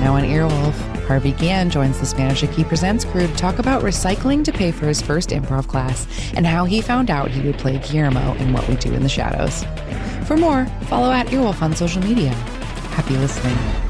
Now on Earwolf, Harvey Gann joins the Spanish Aquí Presents crew to talk about recycling to pay for his first improv class and how he found out he would play Guillermo in What We Do in the Shadows. For more, follow at Earwolf on social media. Happy listening.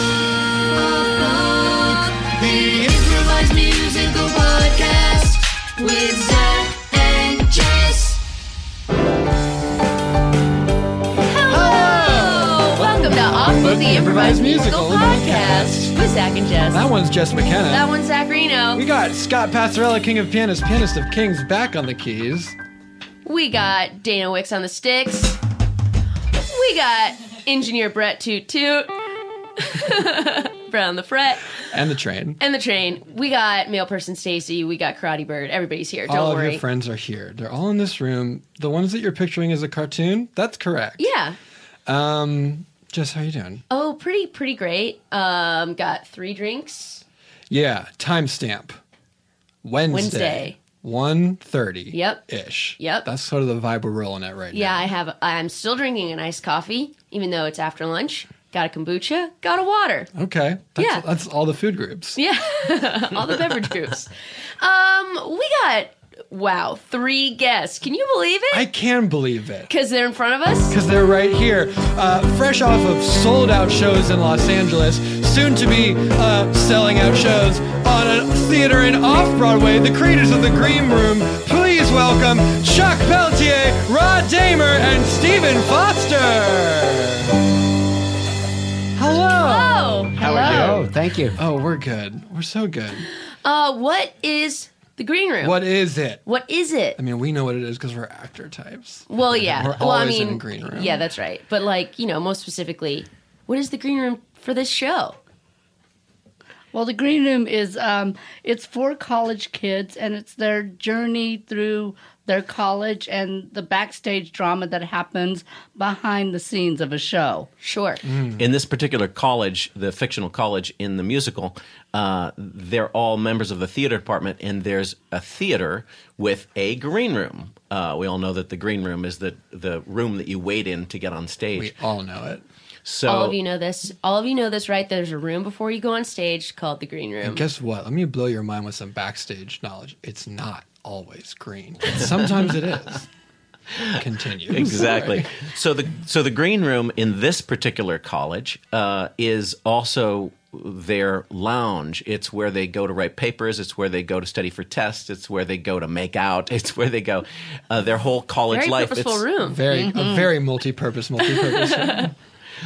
with Zach and Jess. Hello! Welcome to Off Book, the improvised musical podcast with Zach and Jess. That one's Jess McKenna. That one's Zach Reino. We got Scott Passarella, King of Pianists, pianist of kings, back on the keys. We got Dana Wicks on the sticks. We got engineer Brett Toot Toot. On the fret. And the train. And the train. We got male person Stacy. We got Karate Bird. Everybody's here. Don't all worry. your friends are here. They're all in this room. The ones that you're picturing as a cartoon, that's correct. yeah. Um, Jess, how you doing? Oh, pretty, pretty great. Um, got three drinks. Yeah, timestamp. Wednesday. Wednesday. 1.30 Yep. ish. Yep. That's sort of the vibe we're rolling at right Yeah, now. Yeah i have. I'm still drinking an iced coffee, even though it's after lunch. Got a kombucha. Got a water. Okay. That's, Yeah. That's all the food groups. Yeah, all the beverage groups. Um, we got wow, three guests. Can you believe it? I can believe it. Because they're in front of us. Because they're right here, uh, fresh off of sold out shows in Los Angeles, soon to be uh, selling out shows on a theater in off Broadway, the creators of the Green Room. Please welcome Chuck Pelletier, Rod Damer, and Stephen Foster. Hello. Oh, How are you? Oh, thank you. Oh, we're good. We're so good. Uh, what is the green room? What is it? What is it? I mean, we know what it is because we're actor types. Well, yeah. We're well, I mean, in green room. yeah, that's right. But like, you know, most specifically, what is the green room for this show? Well, the green room is um, it's for college kids, and it's their journey through their college and the backstage drama that happens behind the scenes of a show. Sure. in this particular college, the fictional college in the musical, uh, they're all members of the theater department, and there's a theater with a green room. Uh, we all know that the green room is the the room that you wait in to get on stage. We all know it. so All of you know this. All of you know this, right? There's a room before you go on stage called the green room. And guess what? Let me blow your mind with some backstage knowledge. It's not always green. Sometimes it is. Continue. exactly. Sorry. So the so the green room in this particular college uh, is also their lounge. It's where they go to write papers. It's where they go to study for tests. It's where they go to make out. It's where they go. Uh, their whole college Very life. purposeful it's- room. Very, a very multi-purpose, multi-purpose. room.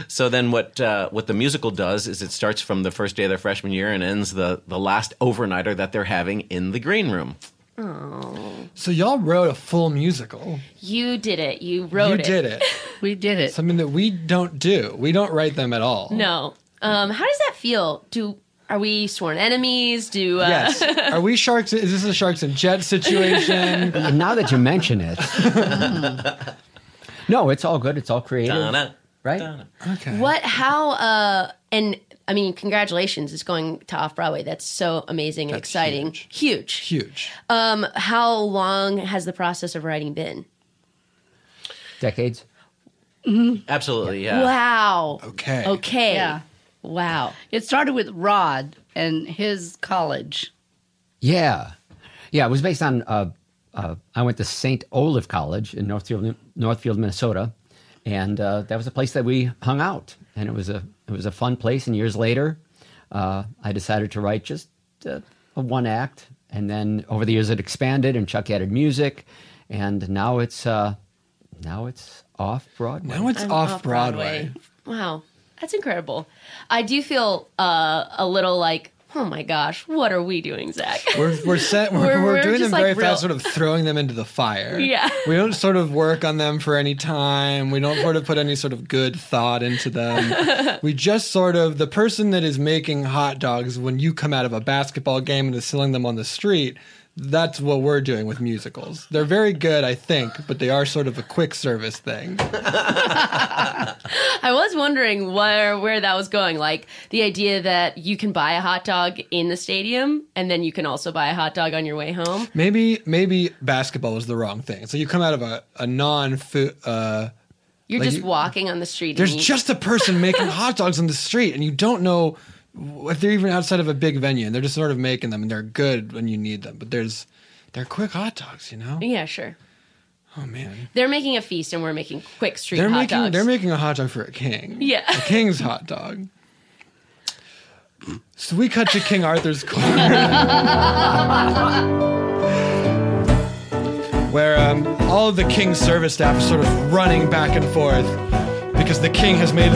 So then, what uh, what the musical does is it starts from the first day of their freshman year and ends the the last overnighter that they're having in the green room. So y'all wrote a full musical. You did it. You wrote you it. did it. We did it. Something that we don't do. We don't write them at all. No. Um, how does that feel? Do are we sworn enemies? Do uh, Yes. Are we sharks? Is this a sharks and jets situation? Now that you mention it. no, it's all good. It's all creative. Donna, Right? Donna. Okay. what? How? Uh, and I mean, congratulations! It's going to off Broadway. That's so amazing and That's exciting. Huge. Huge. Um, how long has the process of writing been? Decades. Absolutely, yeah. Wow. Okay. Okay. Yeah. Wow. It started with Rod and his college. Yeah, yeah. It was based on. Uh, uh, I went to St. Olaf College in Northfield, Northfield, Minnesota, and uh, that was a place that we hung out, and it was a it was a fun place. And years later, uh, I decided to write just uh, a one act, and then over the years it expanded, and Chuck added music, and now it's uh, now it's off Broadway. Now it's I'm off Broadway. Wow. That's incredible. I do feel uh, a little like, oh my gosh, what are we doing, Zach? We're we're set. We're, We're- we're, doing them like, very real- fast, sort of throwing them into the fire. Yeah. We don't sort of work on them for any time. We don't sort of put any sort of good thought into them. we just sort of the person that is making hot dogs when you come out of a basketball game and is selling them on the street. That's what we're doing with musicals. They're very good, I think, but they are sort of a quick service thing. I was wondering where where that was going. Like the idea that you can buy a hot dog in the stadium and then you can also buy a hot dog on your way home. Maybe maybe basketball was the wrong thing. So you come out of a, a non food. Uh, You're Like just you- walking on the street. There's just a person making hot dogs on the street, and you don't know if they're even outside of a big venue, and they're just sort of making them, and they're good when you need them. But there's they're quick hot dogs, you know. yeah, sure. Oh man, They're making a feast and we're making quick street they're hot making dogs. they're making a hot dog for a king. Yeah. a king's hot dog. So we cut to King Arthur's court, where um, all of the king's service staff is sort of running back and forth because the king has made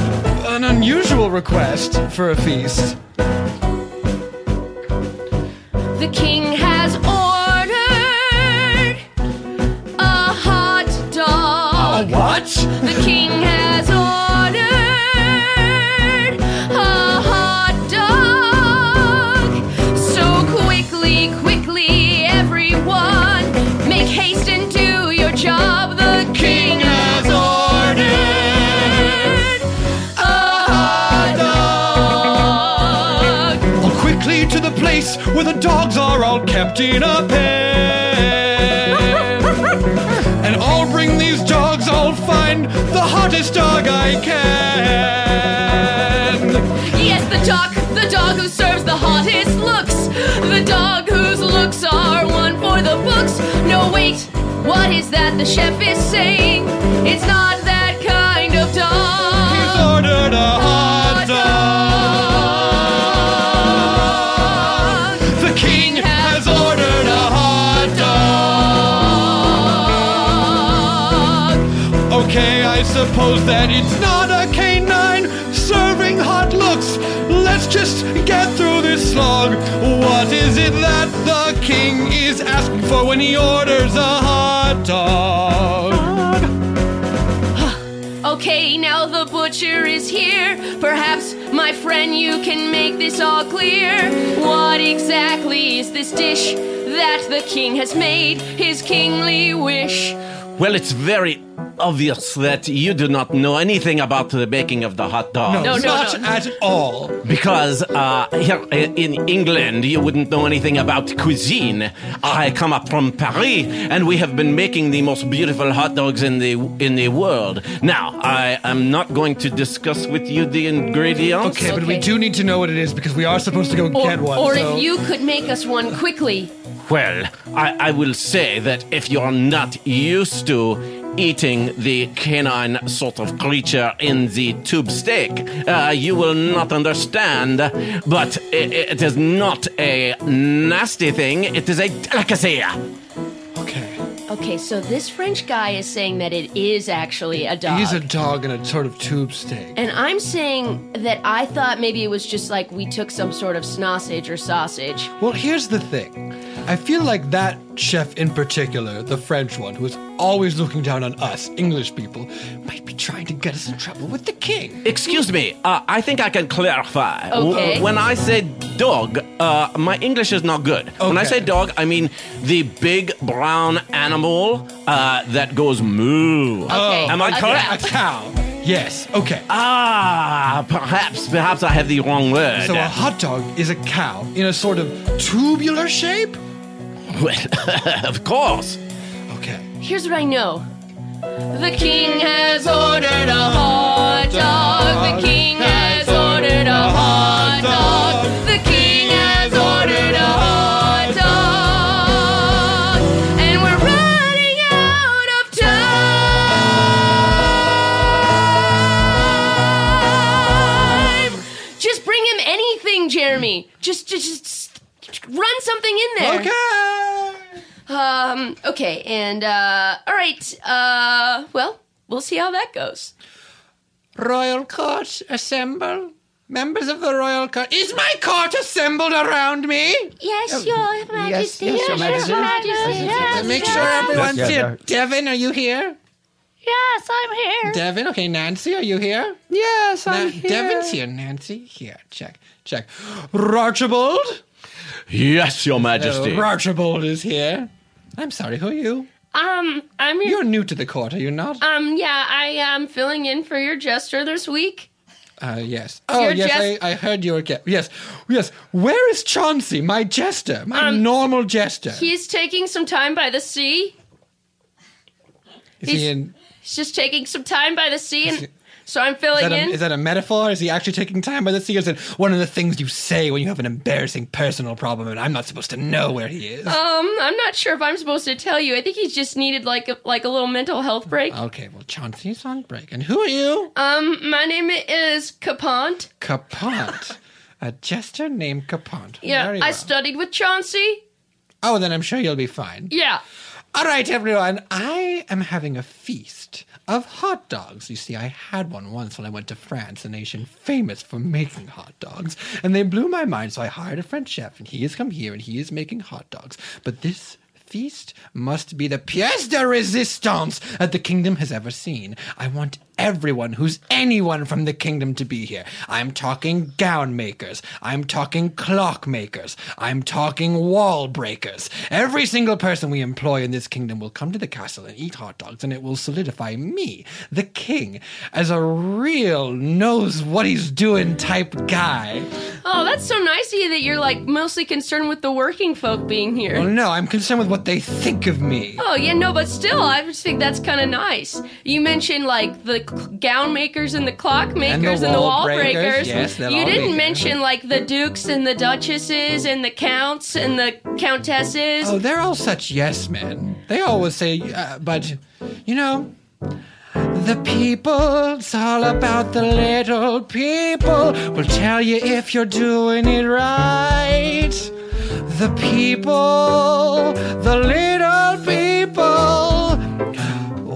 an unusual request for a feast. The king where the dogs are all kept in a pen. and I'll bring these dogs, I'll find the hottest dog I can. Yes, the dog, the dog who serves the hottest looks. The dog whose looks are one for the books. No, wait, what is that the chef is saying? It's not that kind of dog. He's ordered a hot Okay, I suppose that it's not a canine serving hot looks. Let's just get through this slog. What is it that the king is asking for when he orders a hot dog? Okay, now the butcher is here. Perhaps, my friend, you can make this all clear. What exactly is this dish that the king has made his kingly wish? Well, it's very obvious that you do not know anything about the making of the hot dog. No, No, no, not no. at all. Because uh, here in England, you wouldn't know anything about cuisine. I come up from Paris, and we have been making the most beautiful hot dogs in the in the world. Now, I am not going to discuss with you the ingredients. Okay, but we do need to know what it is because we are supposed to go Or, get one. or so- if you could make us one quickly. Well, I, I will say that if you're not used to eating the canine sort of creature in the tube steak, uh, you will not understand. But i it is not a nasty thing, it is a delicacy. Okay. Okay, so this French guy is saying that it is actually a dog. He's a dog in a sort of tube steak. and I'm saying that I thought maybe it was just like we took some sort of sausage or sausage. Well, here's the thing. I feel like that chef in particular, the French one, who is always looking down on us, English people, might be trying to get us in trouble with the king. Excuse me, uh, I think I can clarify. W- Okay. when I say dog, uh, my English is not good. Okay. When I say dog, I mean the big brown animal uh, that goes moo. Okay. Am I a correct? A cow. Yes. Okay. Ah, perhaps, perhaps I have the wrong word. So a hot dog is a cow in a sort of tubular shape. Well, of course. Okay. Here's what I know. The king has ordered a hot dog. The king has ordered a hot dog. The king has ordered a hot dog. And we're running out of time. Just bring him anything, Jeremy. Just, just, just run something in there. Okay. Um, okay, and uh all right. Uh well, we'll see how that goes. Royal court assemble. Members of the royal court. Is my court assembled around me? Yes, your Majesty. yes, Your Majesty. Uh, Make sure everyone's Yes, here. yes, Devin, are you here? Yes, I'm here. Devin, okay. Nancy, are you here? Yes, I'm here. Devin's here. Nancy, here. Check, check. Archibald? Yes, Your Majesty. Uh, Archibald is here. I'm sorry, who are you? Um, I'm your You're new to the court, are you not? um yeah, I am filling in for your jester this week. Uh, yes. Oh, You're yes, jest- I, I heard you were. Ge- yes, yes. Where is Chauncey, my jester, my Um, normal jester? He's taking some time by the sea. is he he's- in? He's just taking some time by the sea and he- so I'm Is filling a, in. is that a metaphor? Is he actually taking time by the sea? Or is it one of the things you say when you have an embarrassing personal problem and I'm not supposed to know where he is? um, I'm not sure if I'm supposed to tell you. I think he's just needed like a, like a little mental health break. okay, well, Chauncey's on break. And who are you? Um, my name is Capont. Capont. a jester named Capont. Yeah, Very I well. studied with Chauncey. Oh, then I'm sure you'll be fine. Yeah. All right, everyone. I am having a feast of hot dogs. You see, I had one once when I went to France, a nation famous for making hot dogs, and they blew my mind. So I hired a French chef, and he has come here and he is making hot dogs. But this feast must be the pièce de résistance that the kingdom has ever seen. I want everyone who's anyone from the kingdom to be here. I'm talking gown makers. I'm talking clock makers. I'm talking wall breakers. Every single person we employ in this kingdom will come to the castle and eat hot dogs, and it will solidify me, the king, as a real knows what he's doing type guy. Oh, that's so nice of you that you're like mostly concerned with the working folk being here. Well, no, I'm concerned with what they think of me. Oh yeah, no, but still, I just think that's kind of nice. You mentioned like the gown makers and the clock makers and the, wall breakers, breakers. yes, you didn't mention like the dukes and the duchesses and the counts and the countesses. Oh, they're all such yes men. They always say, uh, but, you know, the people, it's all about the little people. Will tell you if you're doing it right. The people, the little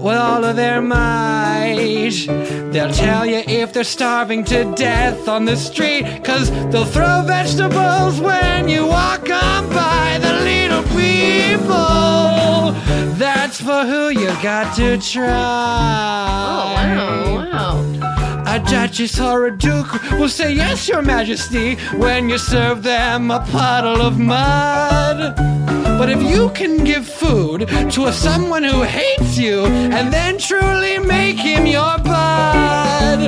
with all of their might. They'll tell you if they're starving to death on the street, cause they'll throw vegetables when you walk on by. The little people, that's for who you got to try. oh wow, wow. A duchess or a duke will say yes, your majesty, when you serve them a puddle of mud. But if you can give food to a someone who hates you and then truly make him your bud,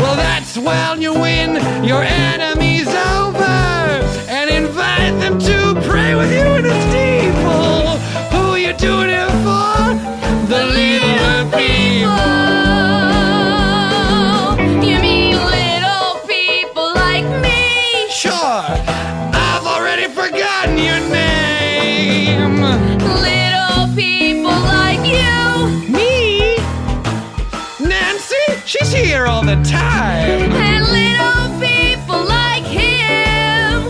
well, that's when you win your enemies over and invite them to pray with you in a steeple. Who you doing it for? The little people. She's here all the time. And little people like him.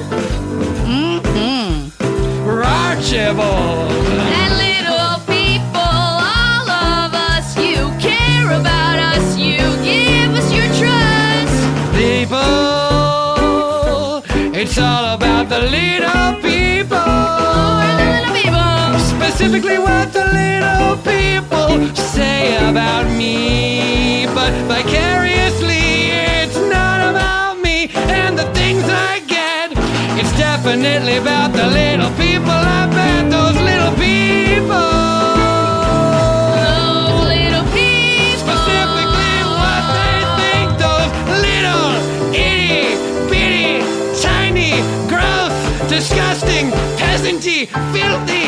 Mm-hmm. Archibald. And little people, all of us, you care about us, you give us your trust. People. It's all about the little people. We're the little people. Specifically, what the little people say lately about the little people I met, those little people. Those little people. Specifically, what they think those little, itty bitty, tiny, gross, disgusting, peasanty, filthy.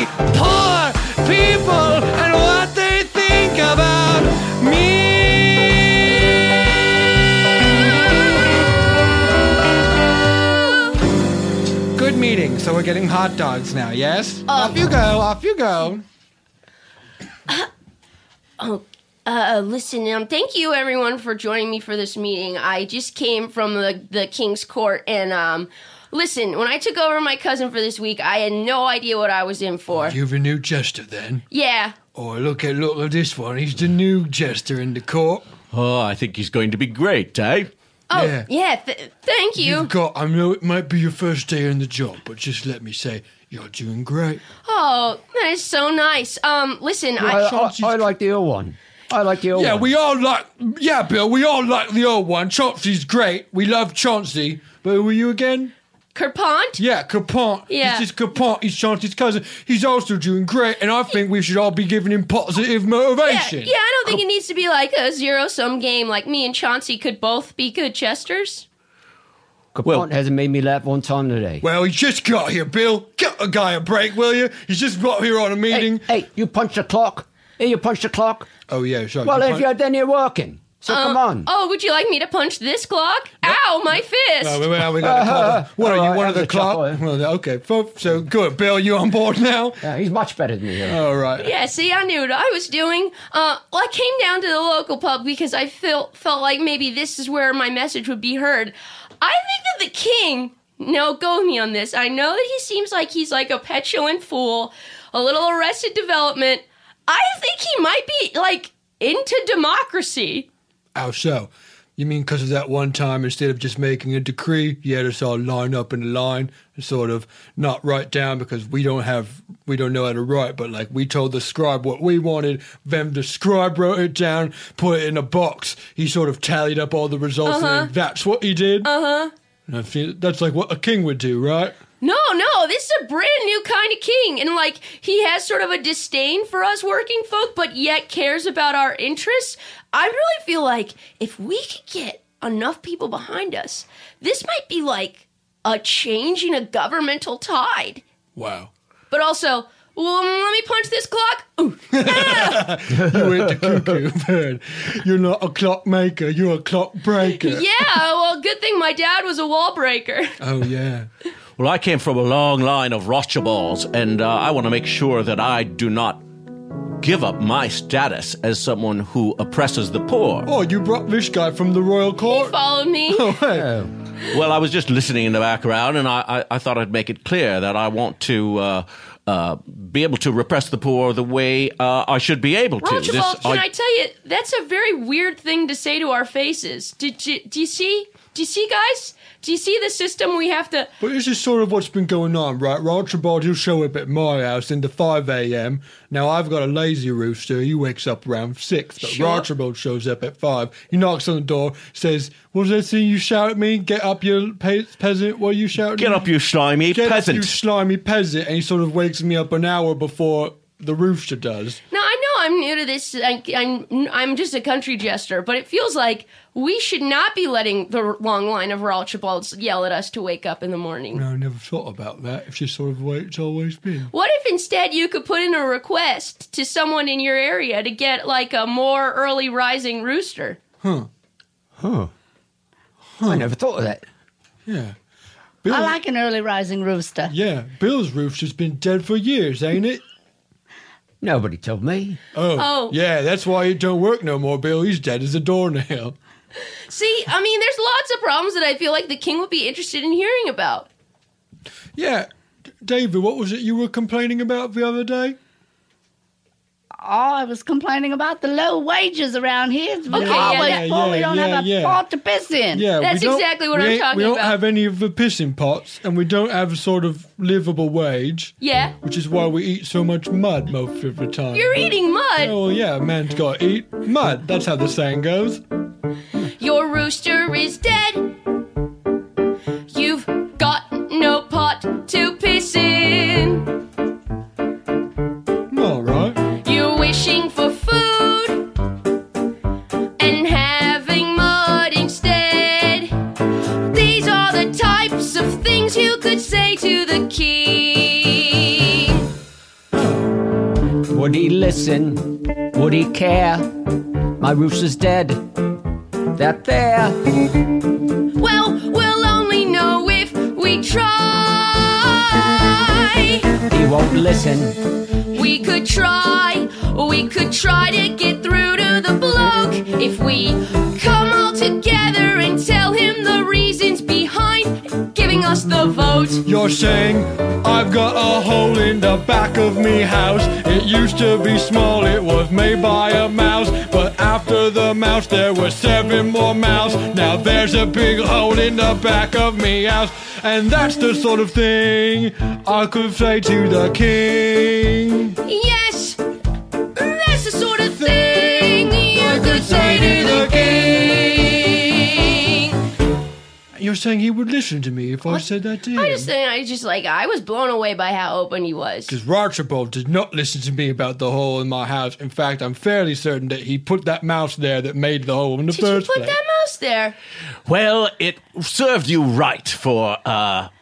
We're getting hot dogs now, yes? Um, off you go, off you go. Oh uh, listen, um, thank you everyone for joining me for this meeting. I just came from the, the King's Court, and um, listen, when I took over my cousin for this week, I had no idea what I was in for. You've a new jester then? Yeah, Oh, look at look at this one. He's the new jester in the court. Oh, I think he's going to be great, eh? Oh, Yeah. yeah, th- thank you. You've got. I know it might be your first day in the job, but just let me say, you're doing great. Oh, that is so nice. Um, listen, I, I, I, I like the old one. I like the old Yeah, one. Yeah, we all like. Yeah, Bill, we all like the old one. Chauncey's great. We love Chauncey. But who were you again? Kerpont? Yeah, Capont. Yeah. This is Capont. He's Chauncey's cousin. He's also doing great, and I think we should all be giving him positive motivation. yeah, I don't think it needs to be like a zero sum game. Like me and Chauncey could both be good chesters. Capone Well- hasn't made me laugh one time today. Well, he just got here, Bill. Get a guy a break, will you? He's just got here on a meeting. hey, you punch the clock. Hey, you punch the clock. Oh yeah, sure. Well, You if punch- you're then you're working. So oh, come on. Oh, would you like me to punch this clock? Ow, my fist! Well, we got a clock. What are you, Alright, one of the was a chuckle, clock? eh? Well, okay, so good. Bill, you on board now? Yeah, he's much better than me. Here. All right. Yeah, see, I knew what I was doing. Uh, well, I came down to the local pub because I felt felt like maybe this is where my message would be heard. I think that the king. No, go with me on this. I know that he seems like he's like a petulant fool, a little arrested development. I think he might be like into democracy. How so? You mean because of that one time, instead of just making a decree, you had us all line up in a line and sort of not write down because we don't have, we don't know how to write, but like we told the scribe what we wanted, then the scribe wrote it down, put it in a box. He sort of tallied up all the results, and then that's what he did. Uh huh. That's like what a king would do, right? No, no, this is a brand new kind of king. And like, he has sort of a disdain for us working folk, but yet cares about our interests. I really feel like if we could get enough people behind us, this might be like a change in a governmental tide. Wow. But also, well, let me punch this clock. Ooh. You went to cuckoo bird. You're not a clock maker, you're a clock breaker. Yeah, well, good thing my dad was a wall breaker. Oh, yeah. Well, I came from a long line of Rothschilds, and uh, I want to make sure that I do not give up my status as someone who oppresses the poor. Oh, you brought this guy from the royal court? Followed me. Oh, Hey. Well, I was just listening in the background, and I, I, I thought I'd make it clear that I want to uh, uh, be able to repress the poor the way uh, I should be able to. Archibald, can I- I tell you, that's a very weird thing to say to our faces. Did you, do you see? Do you see, guys? Do you see the system we have to? But this is sort of what's been going on, right? Archibald, he'll show up at my house into 5 a.m. Now, I've got a lazy rooster. He wakes up around 6. But Sure. Archibald shows up at 5. He knocks on the door, says, What was that thing you shout at me? Get up, you pe- peasant. What are you shouting? Get up, you slimy Get peasant. up, you slimy peasant. And he sort of wakes me up an hour before the rooster does. Now I know I'm new to this. I, I'm I'm just a country jester, but it feels like we should not be letting the long line of Archibalds yell at us to wake up in the morning. No, I never thought about that. It's just sort of the way it's always been. What if instead you could put in a request to someone in your area to get like a more early rising rooster? Huh. Huh. huh. I never thought of that. Yeah. Bill, I like an early rising rooster. Yeah, Bill's rooster's been dead for years, ain't it? Nobody told me. Oh, Oh. yeah, that's why it don't work no more, Bill. He's dead as a doornail. See, I mean, there's lots of problems that I feel like the king would be interested in hearing about. Yeah, D- David, what was it you were complaining about the other day? Oh, I was complaining about the low wages around here. We Okay, always yeah, full. we don't yeah, have a yeah. pot to piss in. Yeah, That's exactly what I'm talking about. We don't about. have any of the pissing pots, and we don't have a sort of livable wage, Yeah, which is why we eat so much mud most of the time. you're eating mud. Oh, yeah, man's got to eat mud. That's how the saying goes. Your rooster is dead. Would he listen? Would he care? My rooster's dead. That there. Well, we'll only know if we try. try. He won't listen. We could try, we could try to get through to the bloke if we us the vote. You're saying I've got a hole in the back of me house. It used to be small, it was made by a mouse. But after the mouse, there were seven more mouse. Now there's a big hole in the back of me house. And that's the sort of thing I could say to the king. Yes, that's the sort of thing you could say to the king. You're saying he would listen to me if I said that to him? I just think I just like I was blown away by how open he was. Because Archibald did not listen to me about the hole in my house. In fact, I'm fairly certain that he put that mouse there that made the hole in the Did you first put place. that mouse there? Well, it served you right for uh, w- w-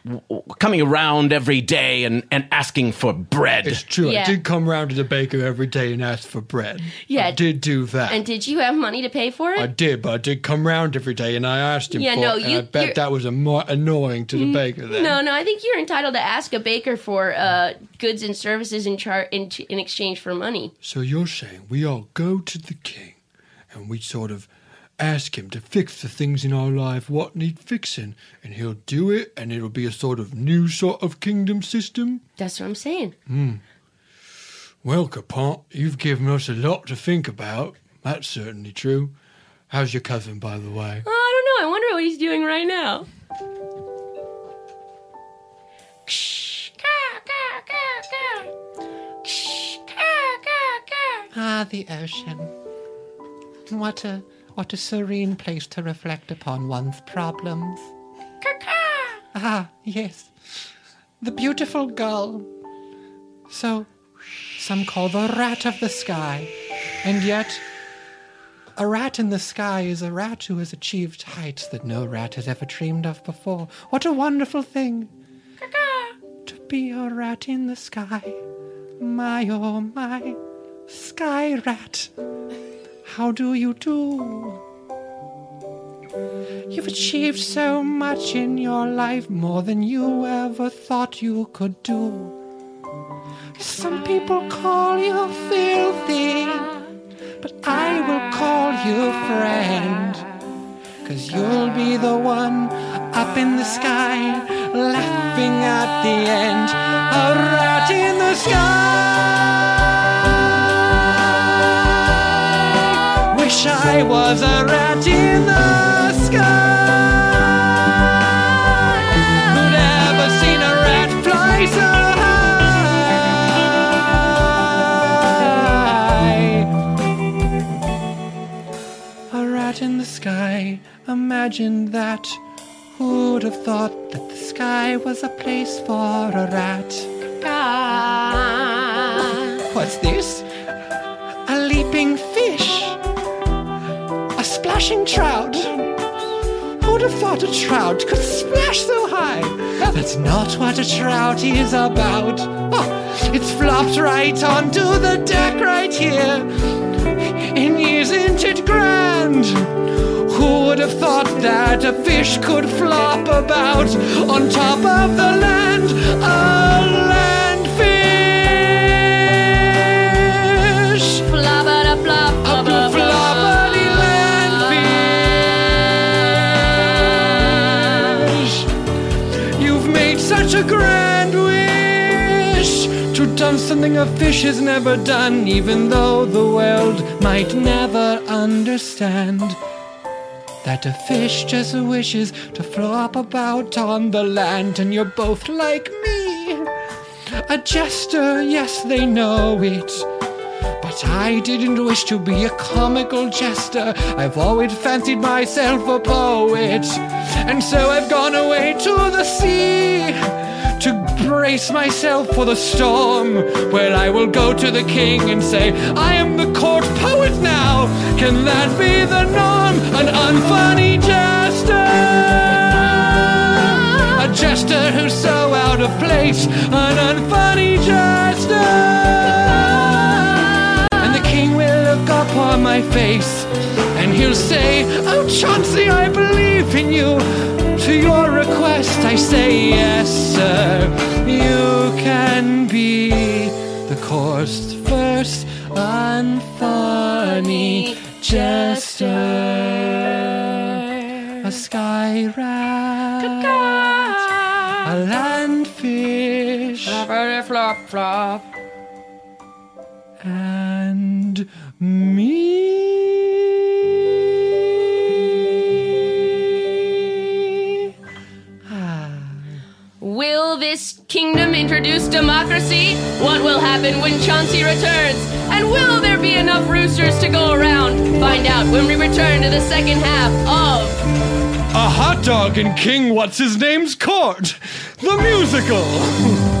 coming around every day and, and asking for bread. It's true. Yeah. I did come round to the baker every day and ask for bread. Yeah. I did do that. And did you have money to pay for it? I did, but I did come round every day and I asked him Yeah, for no, it. and you- I bet that was amo- annoying to the baker then. No, no. I think you're entitled to ask a baker for uh, goods and services in, char- in in exchange for money. So you're saying we all go to the king and we sort of ask him to fix the things in our life what need fixing and he'll do it and it'll be a sort of new sort of kingdom system? That's what I'm saying. Well, Capont, you've given us a lot to think about. That's certainly true. How's your cousin, by the way? Oh, I don't know. I wonder what he's doing right now. Ah, the ocean. What a what a serene place to reflect upon one's problems. Caca! Ah, yes. The beautiful gull. So some call the rat of the sky. And yet a rat in the sky is a rat who has achieved heights that no rat has ever dreamed of before. What a wonderful thing. Kaka to be a rat in the sky. My oh my. Sky rat. How do you do? You've achieved so much in your life, more than you ever thought you could do. Some people call you filthy, but I will call you friend. Cause you'll be the one up in the sky, laughing at the end. A rat in the sky. Wish I was a rat in the sky. Who'd ever seen a rat fly so high? A rat in the sky, imagine that. Who'd have thought that the sky was a place for a rat? What's this? A leaping splashing trout. Who'd have thought a trout could splash so high? That's not what a trout is about. Oh, it's flopped right onto the deck right here. And isn't it grand? Who would have thought that a fish could flop about on top of the land? A a grand wish to done something a fish has never done, even though the world might never understand. That a fish just wishes to flop about on the land, and you're both like me. A jester, yes, they know it. But I didn't wish to be a comical jester. I've always fancied myself a poet. And so I've gone away to the sea brace myself for the storm, where I will go to the king and say, I am the court poet now. Can that be the norm? An unfunny jester. A jester who's so out of place. An unfunny jester. And the king will look upon my face and he'll say, Oh, Chauncey, I believe in you. To your request, I say yes, sir. You can be the course first unfunny jester. A sky rat, a land landfish, Flop, flop. and me. This kingdom introduce democracy? What will happen when Chauncey returns? And will there be enough roosters to go around? Find out when we return to the second half of A hot dog in King What's His Name's Court, the musical.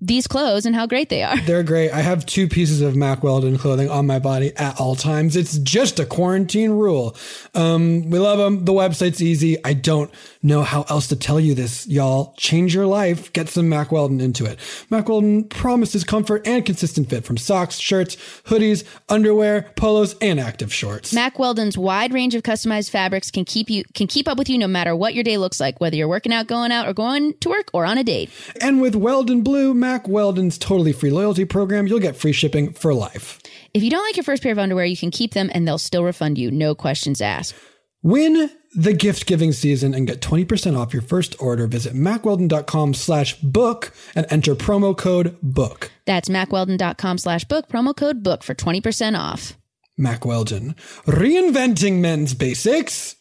these clothes and how great they are. They're great. I have two pieces of Mack Weldon clothing on my body at all times. It's just a quarantine rule. Um, we love them. The website's easy. I don't know how else to tell you this, y'all. Change your life. Get some Mack Weldon into it. Mack Weldon promises comfort and consistent fit from socks, shirts, hoodies, underwear, polos, and active shorts. Mack Weldon's wide range of customized fabrics can keep you can keep up with you no matter what your day looks like, whether you're working out, going out, or going to work or on a date. And with Weldon Blue, Mack Weldon's totally free loyalty program, you'll get free shipping for life. If you don't like your first pair of underwear, you can keep them and they'll still refund you, no questions asked. Win the gift giving season and get 20% off your first order. Visit mackweldon.com slash book and enter promo code book. That's mackweldon.com slash book, promo code book for 20% off. Mack Weldon, reinventing men's basics.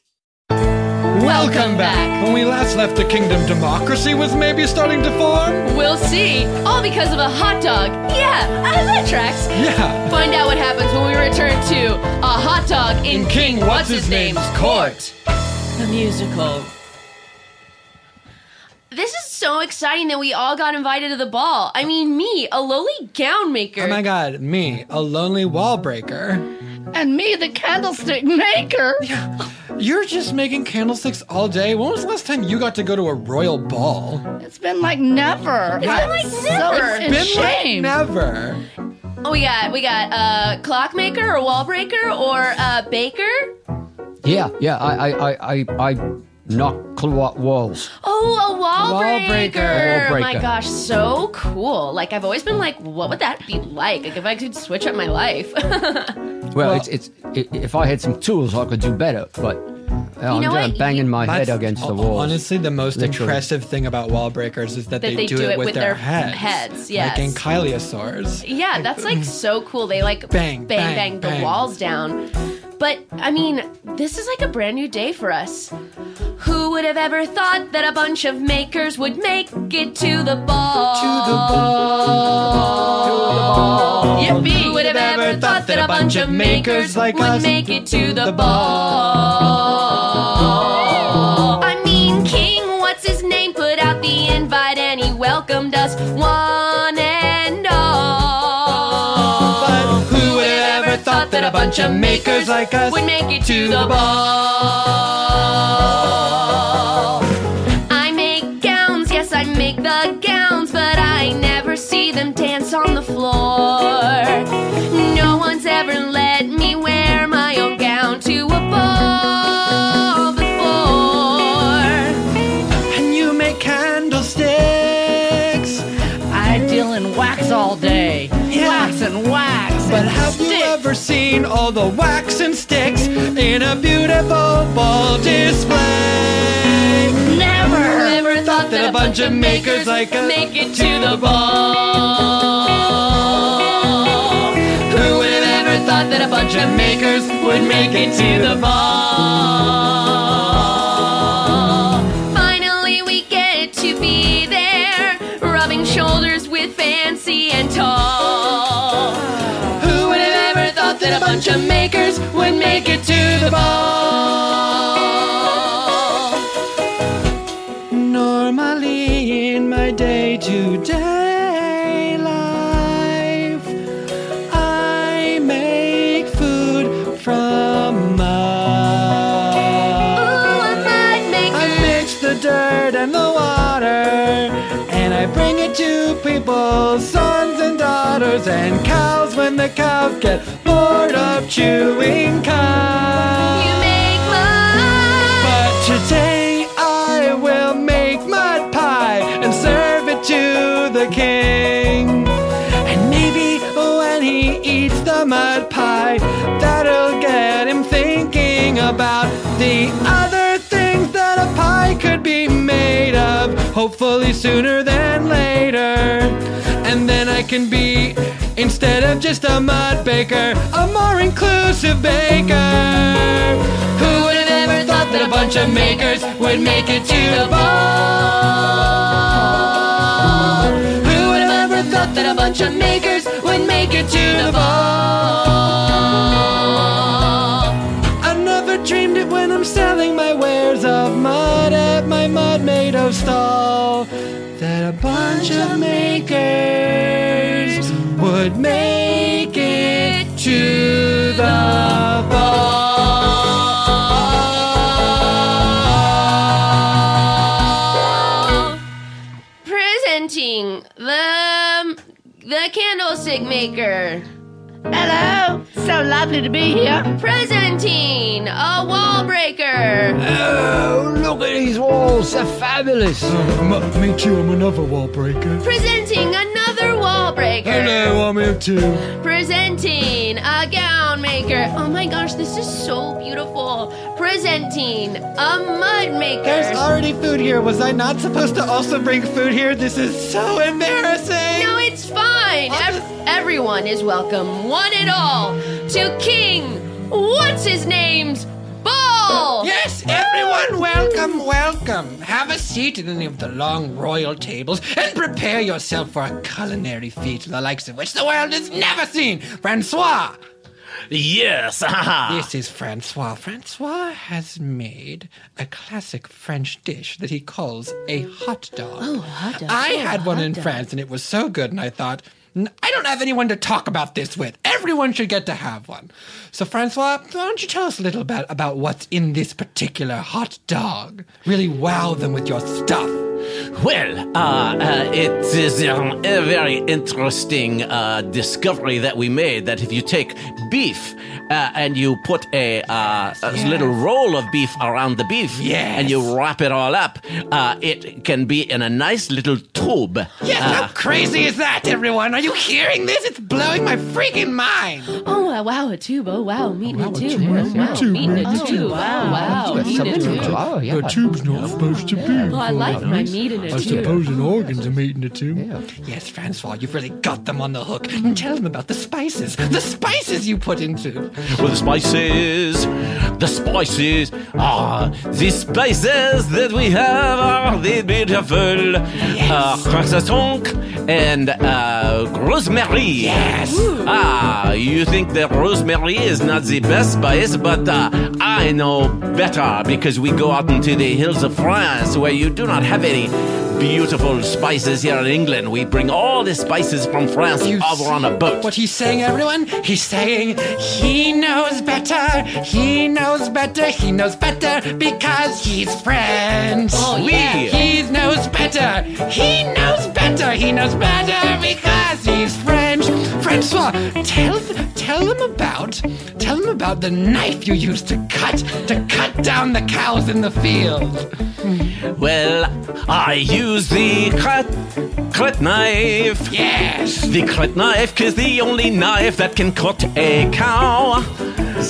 Welcome back. When we last left the kingdom, democracy was maybe starting to form. We'll see. All because of a hot dog. Yeah, I that tracks. Yeah. Find out what happens when we return to a hot dog in, King, What's His Name's court. The musical. This is so exciting that we all got invited to the ball. I mean, me, a lowly gown maker. Oh my god, me, a lonely wall breaker. And me, the candlestick maker. You're just making candlesticks all day. When was the last time you got to go to a royal ball? It's been like never. It's been like never. So it's a shame. never. Oh, we got we got uh, a clockmaker or wall breaker or a baker. Yeah, yeah. I, I, I, I, I knock cl- walls. Oh, a wall, Wall breaker. breaker. Wall My gosh, so cool. Like I've always been like, what would that be like? Like if I could switch up my life. Well, it's, it's i if I had some tools, I could do better. But uh, I'm, know I'm what? banging my That's head against the wall. Honestly, the most Literally. impressive thing about wall breakers is that, That they do it with their, their heads. heads, yes. Like ankylosaurs. yeah, that's like so cool. They like Bang, bang, bang, the bang. walls down. But I mean, this is like a brand new day for us. Who would have ever thought that a bunch of makers would make it to the ball? To the ball. Yippee! Who would have ever thought that a bunch of makers like would us make it to the ball? I mean, King, what's his name? Put out the invite and he welcomed us one a bunch of makers like us would make it to the ball. I make gowns, yes, I make the gowns, but I never see them dance on the floor. No one's ever let me wear my own gown to a ball before. And you make candlesticks. I deal in wax all day. Wax and wax. But have you ever seen all the wax and sticks in a beautiful ball display? Never. Never thought that a bunch of makers like us make it to the ball. Who would have ever thought that a bunch of makers would make it to the ball? Bunch of makers would make it to the ball? Normally in my day-to-day life, I make food from mud. I mix the dirt and the water, and I bring it to people's sons and daughters and cows when the cows get chewing cud. You make mud. But today I will make mud pie and serve it to the king. And maybe when he eats the mud pie, that'll get him thinking about the other things that a pie could be made of. Hopefully sooner than later. And then I can be, instead of just a mud baker, a more inclusive baker. Who would have ever thought that a bunch of makers would make it to the ball? Who would have ever thought that a bunch of makers would make it to the ball? I never dreamed it when I'm selling my wares of mud at my mud made of stall. That a bunch of makers would make it to the ball. Presenting the the candlestick maker. Hello. So lovely to be here. Presenting a wall breaker. Oh, look at these walls. They're fabulous. me too, I'm another wall breaker. Presenting another breaker. Hello, I'm here too. Presenting a gown maker. Oh my gosh, this is so beautiful. Presenting a mud maker. There's already food here. Was I not supposed to also bring food here? This is so embarrassing. No, it's fine. Ev- everyone is welcome, one and all, to King. What's his name's ball? Yes, everyone, welcome, welcome. Have a seat at any of the long royal tables and prepare yourself for a culinary feat the likes of which the world has never seen. Francois! Yes, haha. This is Francois. Francois has made a classic French dish that he calls a hot dog. Oh, hot dog. I Oh, had one in dog. France and it was so good, and I thought, "N- I don't have anyone to talk about this with. Everyone should get to have one. So, Francois, why don't you tell us a little bit about what's in this particular hot dog? Really wow them with your stuff. Well, uh, uh, it is um, a very interesting uh, discovery that we made that if you take beef uh, and you put a, uh, a little roll of beef around the beef and you wrap it all up, uh, it can be in a nice little tube. Yes, Uh, how crazy is that, everyone? Are you hearing this? It's blowing my freaking mind. Oh, wow, wow, a tube. Oh, wow, meat in a tube. tube, Oh, yeah. wow, Tube, meat in a meat in a tube. tube. Wow, wow, meat in a something tube. to- oh, yeah. tube's not supposed to be. Oh, I like my meat in a tube. I suppose an organ's a meat in a tube. Yes, Francois, you've really got them on the hook. Tell them about the spices. The spices you put into. Well, the spices, the spices, ah, the spices that we have are the beautiful uh, croissant and uh, rosemary. Yes. Ah, you think that rosemary is not the best spice, but uh, I know better because we go out into the hills of France where you do not have any beautiful spices here in England. We bring all the spices from France over on a boat. What he's saying, everyone? He's saying he knows better. He knows better. He knows better because he's French. Oh, yeah. He knows better. He knows better. He knows better because he's French. Francois, tell tell them about tell them about the knife you used to cut to cut down the cows in the field. Well, I use the cut, cut knife. Yes. The cut knife is the only knife that can cut a cow.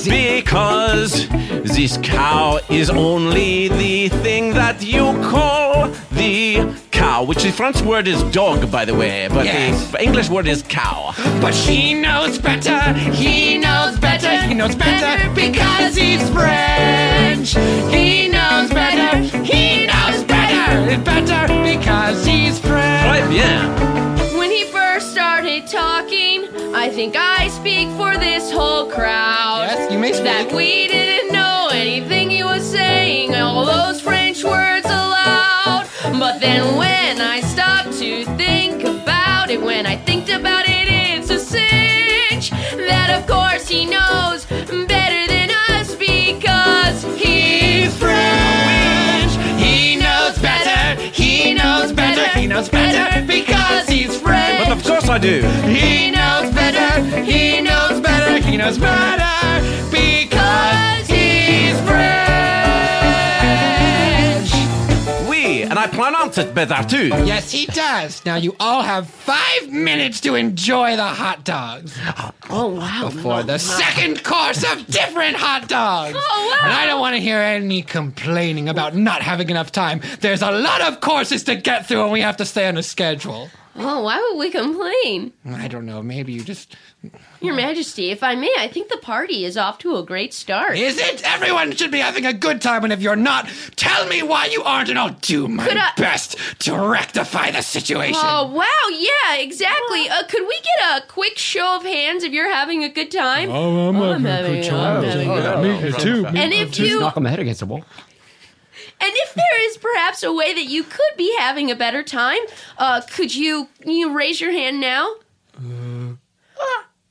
Because this cow is only the thing that you call the cow, which the French word is dog, by the way, but Yes. the English word is cow. But he knows better. He knows better. He knows better because he's French. He knows better. He knows better. It's better because he's French. Très bien. When he first started talking, I think I speak for this whole crowd. Yes, you may speak. That we didn't know anything he was saying, all those French words aloud. But then when I stopped to think about it, when I think about it, it's a cinch that of course he knows better than us because he's French. He knows better. He knows better. He knows better because he's French. But of course I do. He knows better. He knows better. He knows better pronounce it better too. Yes, he does. Now you all have five minutes to enjoy the hot dogs. Oh, oh wow. For the second course of different hot dogs. Oh, wow. And I don't want to hear any complaining about not having enough time. There's a lot of courses to get through and we have to stay on a schedule. Oh, why would we complain? I don't know, maybe you just. Your Majesty, if I may, I think the party is off to a great start. Is it? Everyone should be having a good time, and if you're not, tell me why you aren't, and I'll do my Could I- best to rectify the situation. Oh, wow, yeah, exactly. Uh, could we get a quick show of hands if you're having a good time? Oh, I'm having a good time. Oh, yeah, me too. And if you Knock on my head against the wall. And if there is perhaps a way that you could be having a better time, uh, could you you raise your hand now?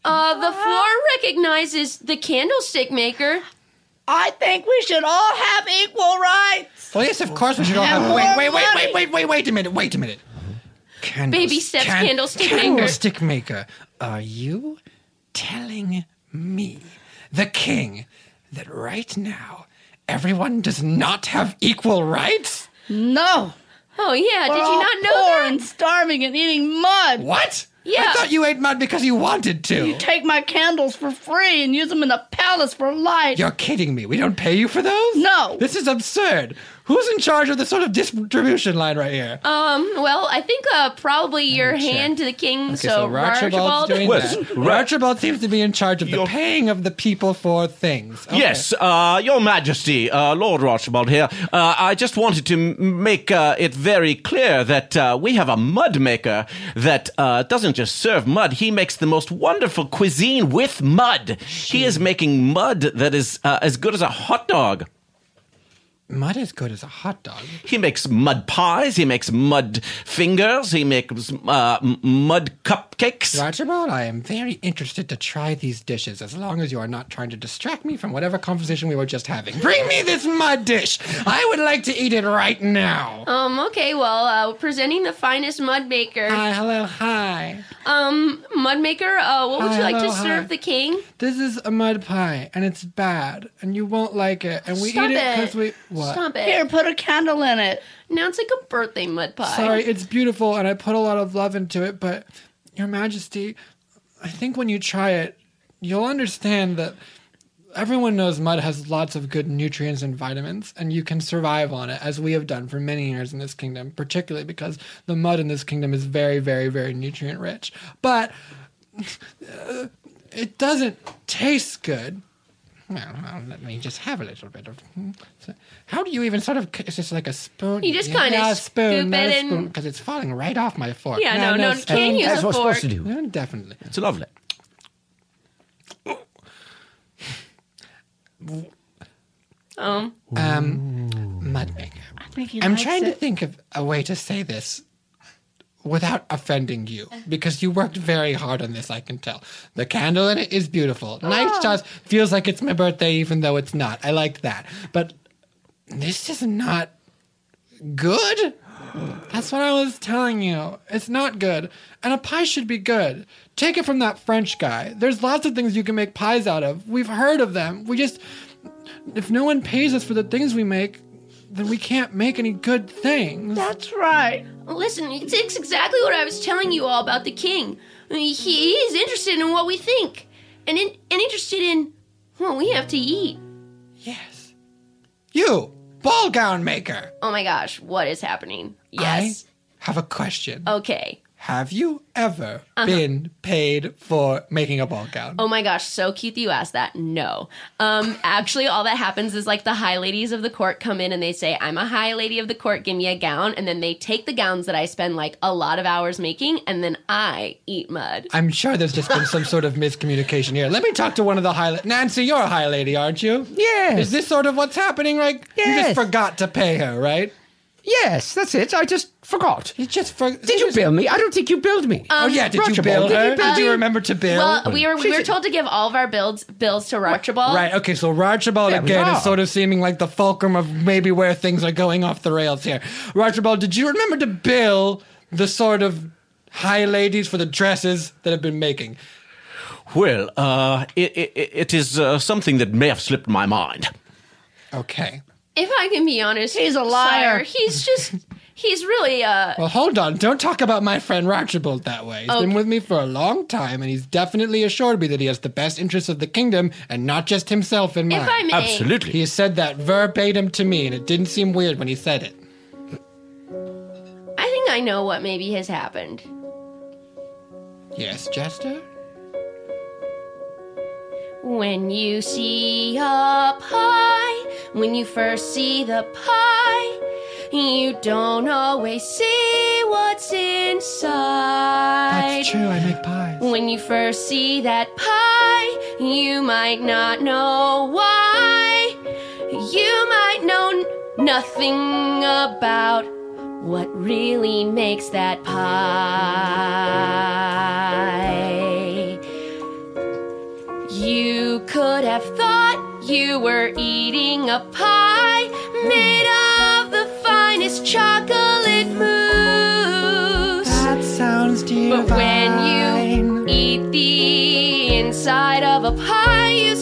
Uh, the floor recognizes the candlestick maker. I think we should all have equal rights. Well, yes, of course we should all have. Wait, more wait, wait, money. wait, wait, wait, wait a minute. Wait a minute. Candles- Baby steps candlestick maker. Candlestick maker. Are you telling me, the king, that right now everyone does not have equal rights? No. Oh yeah, We're did all you not know poor that? and starving and eating mud. What? Yeah. I thought you ate mud because you wanted to. You take my candles for free and use them in the palace for light. You're kidding me. We don't pay you for those? No. This is absurd. Who's in charge of this sort of distribution line right here? Um, well, I think uh, probably your check. hand to the king. Okay, so, so Archibald's Archibald. doing Yes, that. Ra- Archibald seems to be in charge of the paying of the people for things. Okay. Yes, uh, Your Majesty, uh, Lord Archibald here. Uh, I just wanted to m- make uh, it very clear that uh, we have a mud maker that uh, doesn't just serve mud, he makes the most wonderful cuisine with mud. He is making mud that is uh, as good as a hot dog. Mud is good as a hot dog. He makes mud pies, he makes mud fingers, he makes uh, mud cupcakes. Archibald, I am very interested to try these dishes as long as you are not trying to distract me from whatever conversation we were just having. Bring me this mud dish. I would like to eat it right now. Um, okay, well, uh, presenting the finest mud maker. Hi, hello, hi. Um, mud maker, uh, what would Hi, you like to serve hi. the king? This is a mud pie, and it's bad, and you won't like it. And we Stop eat it it. because we what? Stop it. Here, put a candle in it. Now it's like a birthday mud pie. Sorry, it's beautiful, and I put a lot of love into it. But, Your Majesty, I think when you try it, you'll understand that everyone knows mud has lots of good nutrients and vitamins, and you can survive on it, as we have done for many years in this kingdom, particularly because the mud in this kingdom is very, very, very nutrient rich. But uh, it doesn't taste good. Well, well, let me just have a little bit of. so- How do you even sort of? It's just like a spoon. You just kinda yeah, a spoon, not it a in. spoon, because it's falling right off my fork. Yeah, no, no, spoon. can't use That's a what fork. supposed to do. No, definitely. It's lovely. Um, Um, mud maker. think he I'm likes trying to think of a way to say this without offending you because you worked very hard on this, I can tell. The candle in it is beautiful. Oh. Nice toss feels like it's my birthday, even though it's not. I liked that. But this is not good. That's what I was telling you. It's not good. And a pie should be good. Take it from that French guy. There's lots of things you can make pies out of. We've heard of them. We just, if no one pays us for the things we make, then we can't make any good things. That's right. Listen, it's, it's exactly what I was telling you all about the king. I mean, he, he's interested in what we think, and in, and interested in what we have to eat. Yes. You, ball gown maker. Oh my gosh, what is happening? Yes. I have a question. Okay. Have you ever Uh-huh. been paid for making a ball gown? Oh my gosh, so cute that you asked that. No. Um, actually, all that happens is like the high ladies of the court come in and they say, I'm a high lady of the court, give me a gown. And then they take the gowns that I spend like a lot of hours making and then I eat mud. I'm sure there's just been some sort of miscommunication here. Let me talk to one of the high la- Nancy, you're a high lady, aren't you? Yes. Is this sort of what's happening? Like you just forgot to pay her, right? Yes, that's it. I just forgot. You just for- Did you bill me? I don't think you billed me. oh yeah, did you Roger bill Ball, did her? you bill Did you remember to bill? Well, we were we were told to give all of our bills bills to Archibald. Right, okay, so Archibald There we again are. is sort of seeming like the fulcrum of maybe where things are going off the rails here. Archibald, did you remember to bill the sort of high ladies for the dresses that have been making? Well, uh, it, it, it is uh, something that may have slipped my mind. Okay. If I can be honest, He's a liar. sire, he's just he's really uh Well, hold on. Don't talk about my friend Archibald that way. He's been with me for a long time, and he's definitely assured me that he has the best interests of the kingdom and not just himself in mind. if I may Absolutely. He has said that verbatim to me, and it didn't seem weird when he said it. I think I know what maybe has happened. Yes, Jester? When you see a pie, when you first see the pie, you don't always see what's inside. That's true, I make pies. When you first see that pie, you might not know why. You might know nothing about what really makes that pie. You could have thought you were eating a pie made of the finest chocolate mousse. That sounds divine. But when you eat the inside of a pie, you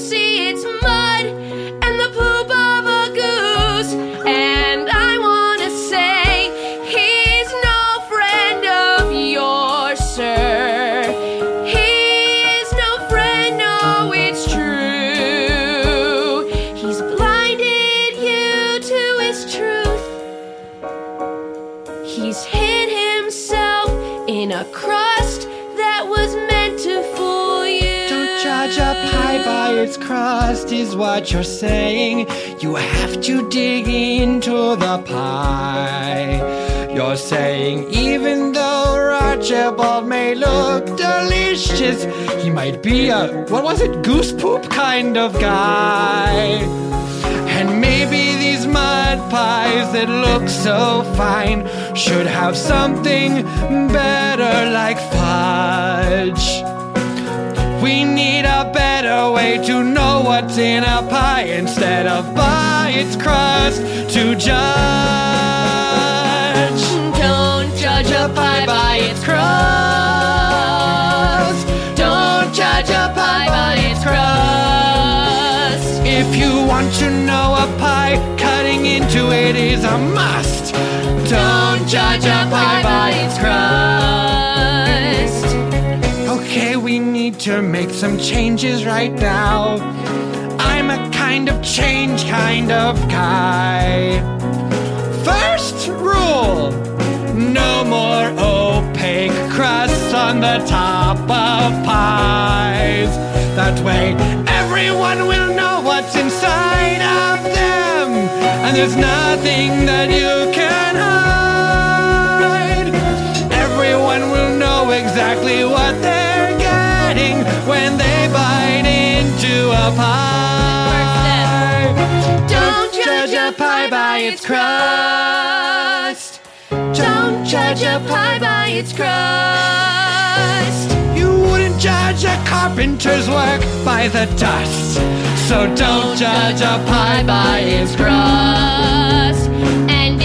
its crust, is what you're saying. You have to dig into the pie. You're saying, even though Archibald may look delicious, he might be a, what was it, goose poop kind of guy. And maybe these mud pies that look so fine should have something better like fudge. We need a better way to know what's in a pie instead of by its crust to judge. Don't judge a pie by its crust. Don't judge a pie by its crust. If you want to know a pie, cutting into it is a must. Don't judge a pie by its crust. Need to make some changes right now. I'm a kind of change kind of guy. First rule no more opaque crusts on the top of pies. That way, everyone will know what's inside of them, and there's nothing that you can when they bite into a pie. Don't judge a pie by its crust. Don't judge a pie by its crust. You wouldn't judge a carpenter's work by the dust. So don't judge a pie by its crust. And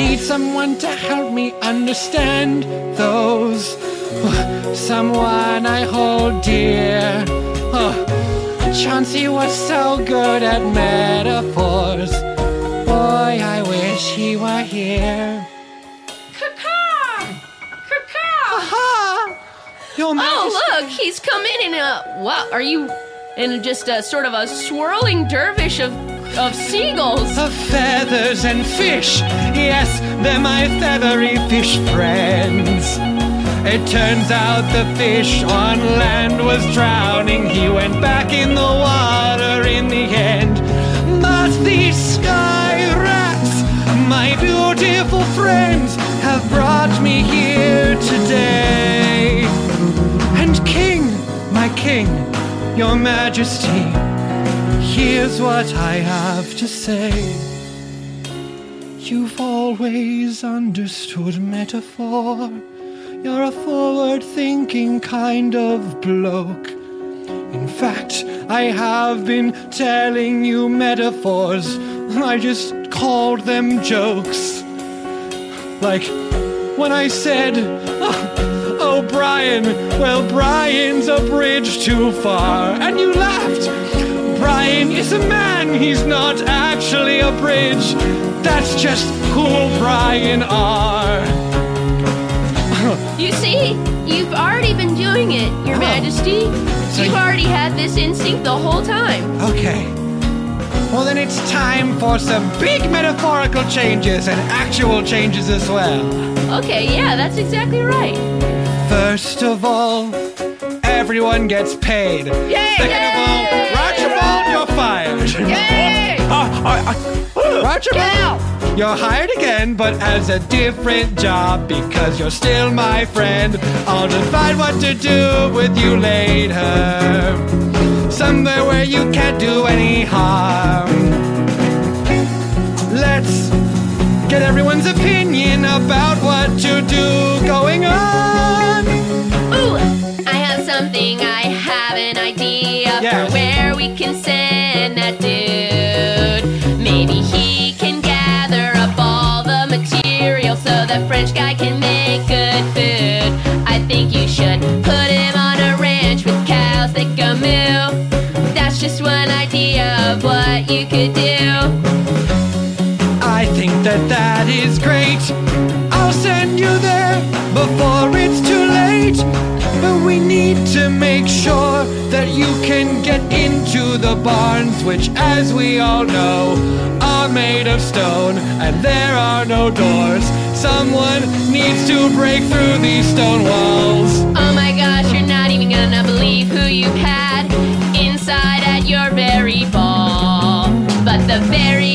need someone to help me understand those. Oh, someone I hold dear. Oh, Chauncey was so good at metaphors. Boy, I wish he were here. Your Oh, look, he's come in in a. What are you? In just a sort of a swirling dervish of of seagulls. Of feathers and fish. Yes, they're my feathery fish friends. It turns out the fish on land was drowning. He went back in the water in the end. But these sky rats, my beautiful friends, have brought me here today. And King, my King, your Majesty, here's what I have to say. You've always understood metaphor. You're a forward thinking kind of bloke. In fact, I have been telling you metaphors. I just called them jokes. Like when I said, oh, oh, Brian, well, Brian's a bridge too far. And you laughed. Brian is a man, he's not actually a bridge. That's just who Brian are. You see, you've already been doing it, Your oh. Majesty. So you've you- already had this instinct the whole time. Okay. Well, then it's time for some big metaphorical changes and actual changes as well. Okay, yeah, that's exactly right. First of all, everyone gets paid. Yay! Second of all, you're fired. Yay! Uh, uh, uh, Archibald, you're hired again, but as a different job because you're still my friend. I'll decide what to do with you later. Somewhere where you can't do any harm. Let's get everyone's opinion about what to do going on. Ooh, I have something, I have an idea Yes. for where we can send that dude. Maybe he can gather up all the material so the French guy can make good food. I think you should put him on a ranch with cows that go moo. That's just one idea of what you could do. I think that that is great. I'll send you there before it's too late. But we need to make sure that you can get into the barns, which, as we all know, are made of stone and there are no doors. Someone needs to break through these stone walls. Oh my gosh, you're not even gonna believe who you've had inside at your very ball. But the very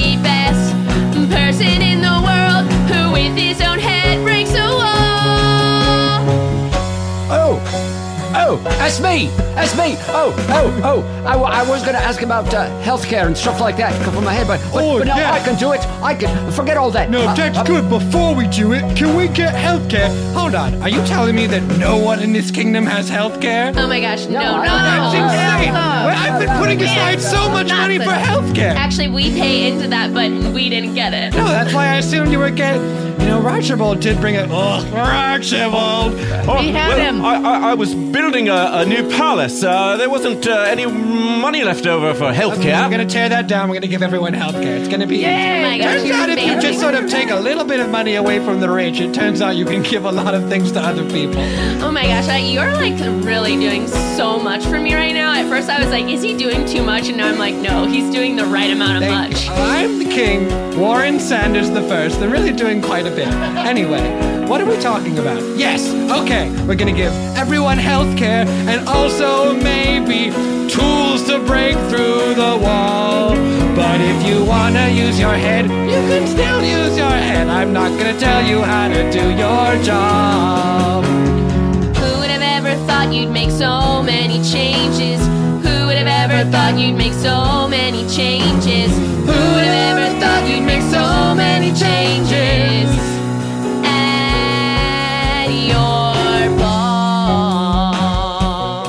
oh, that's me. That's me. Oh, oh, oh. I was going to ask about uh, healthcare and stuff like that from my head, but, but, Oh, but now yeah. I can do it. I can forget all that. No, Uh, that's uh, good. Before we do it, can we get healthcare? Hold on. Are you telling me that no one in this kingdom has healthcare? Oh my gosh, no, no, no. That's insane. Well, I've been putting aside so much money for healthcare. Actually, we pay into that, but we didn't get it. No, that's why I assumed you were getting. You know, Archibald did bring it. Oh, Archibald. Oh, well, I, I, I was building a, a new palace. Uh, there wasn't uh, any money left over for healthcare. I'm gonna tear that down. We're gonna give everyone healthcare. It's gonna be. Yay! Oh my turns you're out if you just sort of take a little bit of money away from the rich, it turns out you can give a lot of things to other people. Oh my gosh, I, you're like really doing so much for me right now. At first, I was like, is he doing too much? And now I'm like, no, he's doing the right amount of Thank much. you. I'm the king, Warren Sanders the first. They're really doing quite a Anyway, what are we talking about? Yes, okay, we're gonna give everyone health care and also maybe tools to break through the wall. But if you want to use your head, you can still use your head. I'm not gonna tell you how to do your job. Who would have ever thought you'd make so many changes? Who ever thought you'd make so many changes? Who would have ever thought you'd make so many changes? At your ball.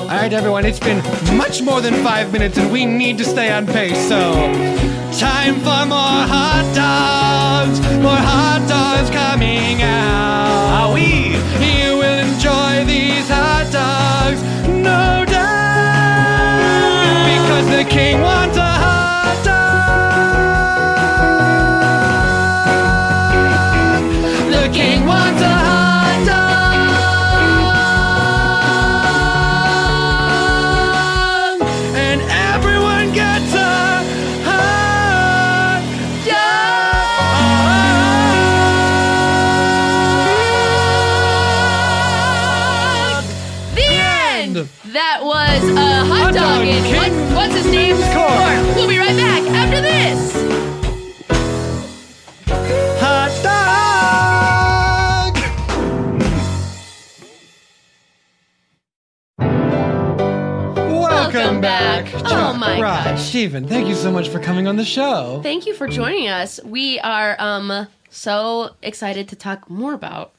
All right, everyone, it's been much more than five minutes and we need to stay on pace, so time for more hot dogs. More hot dogs coming out. we? The king wants a Stephen, thank you so much for coming on the show. Thank you for joining us. We are um so excited to talk more about,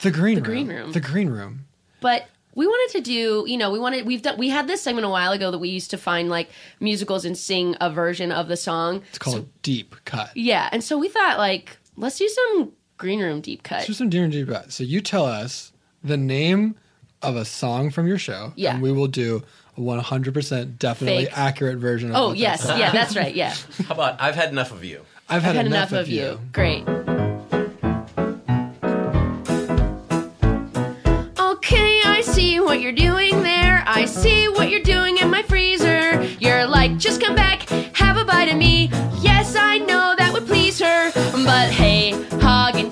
The green The room. green room. The green room. but we wanted to do, you know, we wanted we've done we had this segment a while ago that we used to find like musicals and sing a version of the song. It's called Deep Cut. Yeah, and so we thought like let's do some green room deep cut. Let's do some deep and deep cut. So you tell us the name of a song from your show, Yeah. and we will do 100% definitely Fake. accurate version of Oh what that yes, song yeah, that's right. Yeah, How about I've had enough of you? I've had, I've had enough, of you. Great. Okay, I see what you're doing there. I see what you're doing in my freezer. You're like, just come back, have a bite of me. Yes, I know that would please her. But hey, Haagen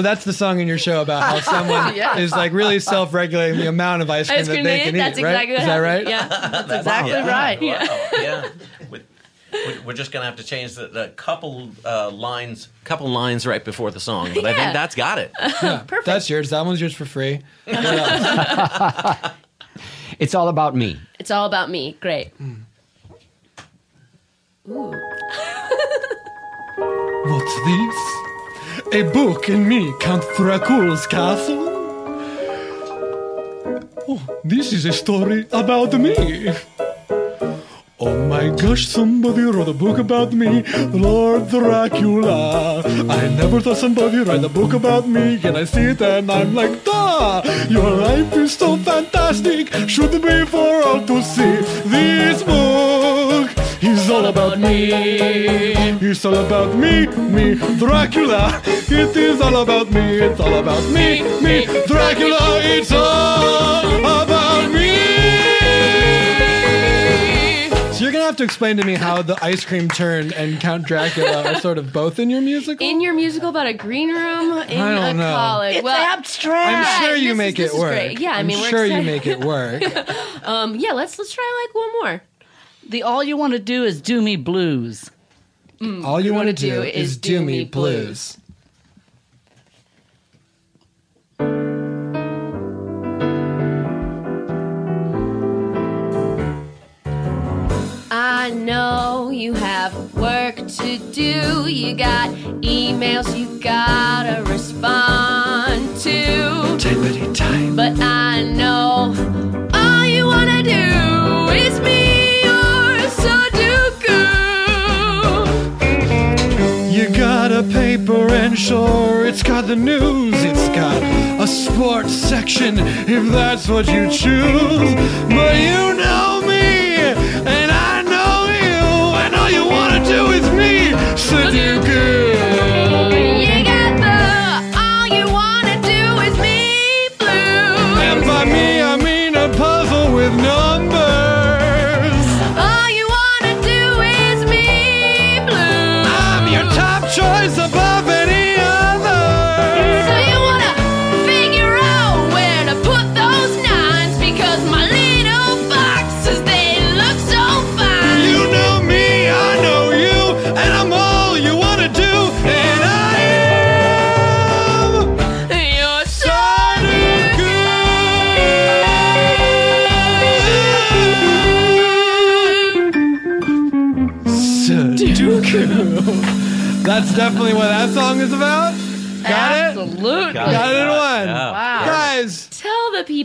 So that's the song in your show about how someone Yeah. is like really self-regulating the amount of ice cream, Ice cream that they they can eat, eat. that's right? exactly what Is that right? Yeah, that's exactly Yeah. right. Yeah. Wow, yeah. We- we- We're just gonna have to change the, the couple uh, lines, couple lines right before the song, but I think that's got it. Yeah, That's yours. That one's yours for free. It's all about me. It's all about me. Great. Ooh. What's this? A book in me, Count Dracula's castle? Oh, this is a story about me. Oh my gosh, somebody wrote a book about me, Lord Dracula. I never thought somebody write a book about me, and I see it and I'm like, duh! Your life is so fantastic, should be for all to see. This book is all about me. It's all about me, me, Dracula. It is all about me, it's all about me, me, Dracula. It's all about me. So you're gonna have to explain to me how the ice cream turn and Count Dracula are sort of both in your musical. In your musical about a green room in I don't a know. college. It's well, abstract. I'm sure you this make is- it this is work. great. Yeah, I I'm mean, we're sure you excited. make it work. Um, yeah, let's let's try like one more. The all you want to do is do me blues. Mm. All you want to do do is is do do me me blues. I know you have work to do. You got emails you gotta respond to. Tiddly time. But I know all you wanna do is me paper and sure it's got the news. It's got a sports section if that's what you choose. But you know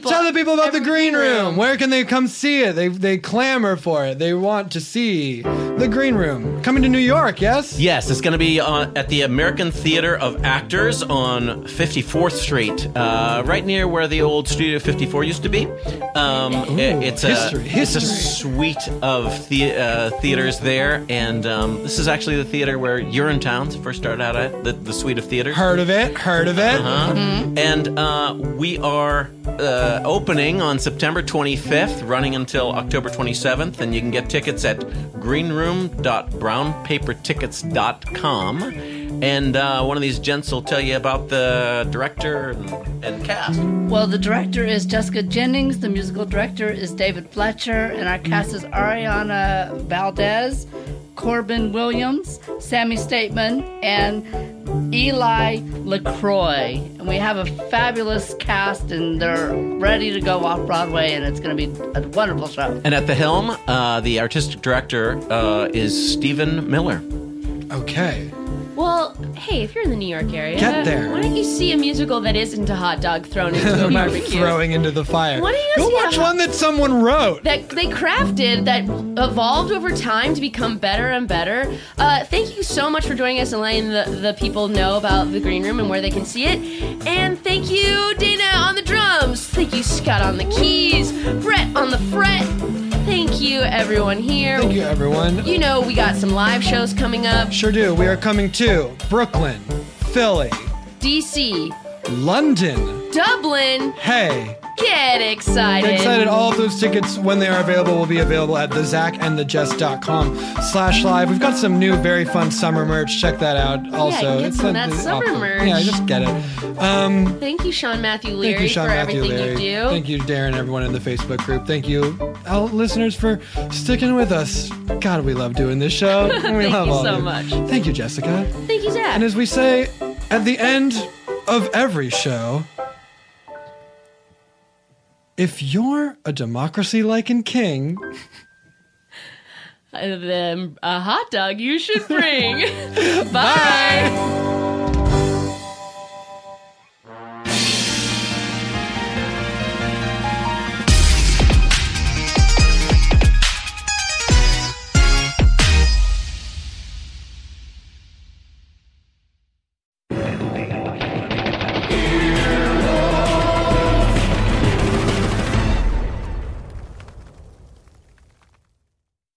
people. Tell the people about the green room. Where can they come see it? They they clamor for it. They want to see the green room. Coming to New York, yes? Yes, it's going to be on, at the American Theater of Actors on 54th Street, uh, right near where the old Studio 54 used to be. Um, it- it's a history, it's a history. suite of the, uh, theaters there, and um, this is actually the theater where Urinetowns first started out at the, the suite of theaters. Heard of it? Heard of it? Uh-huh. And uh, we are uh, opening on September 25th, running until October 27th, and you can get tickets at greenroom.brownpapertickets.com. And uh, one of these gents will tell you about the director and, and cast. Well, the director is Jessica Jennings. The musical director is David Fletcher, and our cast is Ariana Valdez, Corbin Williams, Sammy Stateman, and Eli LaCroix. And we have a fabulous cast, and they're ready to go off Broadway, and it's going to be a wonderful show. And at the helm, uh, the artistic director uh, is Stephen Miller. Okay. Well, hey, if you're in the New York area, Get there. why don't you see a musical that isn't a hot dog thrown into a barbecue? throwing into the fire? Why don't you Go see watch one that someone wrote. that they crafted that evolved over time to become better and better. Uh, thank you so much for joining us and letting the, the people know about the green room and where they can see it. And thank you, Dana, on the drums. Thank you, Scott, on the keys. Brett on the fret. Thank you, everyone here. Thank you, everyone. You know, we got some live shows coming up. Sure do. We are coming to Brooklyn, Philly, DC, London. Dublin. Hey, Get excited. get excited. All of those tickets, when they are available, will be available at thezachandthejess.com slash live. We've got some new, very fun summer merch. Check that out. Also, Yeah, get some that summer awesome. merch. Yeah, just get it. Um, Thank you, Sean Matthew Leary, Thank you, Sean for Matthew everything Leary. you do. Thank you, Darren, everyone in the Facebook group. Thank you, all listeners, for sticking with us. God, we love doing this show. We Thank love you all so of much. Thank you, Jessica. Thank you, Zach. And as we say at the end of every show, if you're a democracy liking king, then a hot dog you should bring. Bye.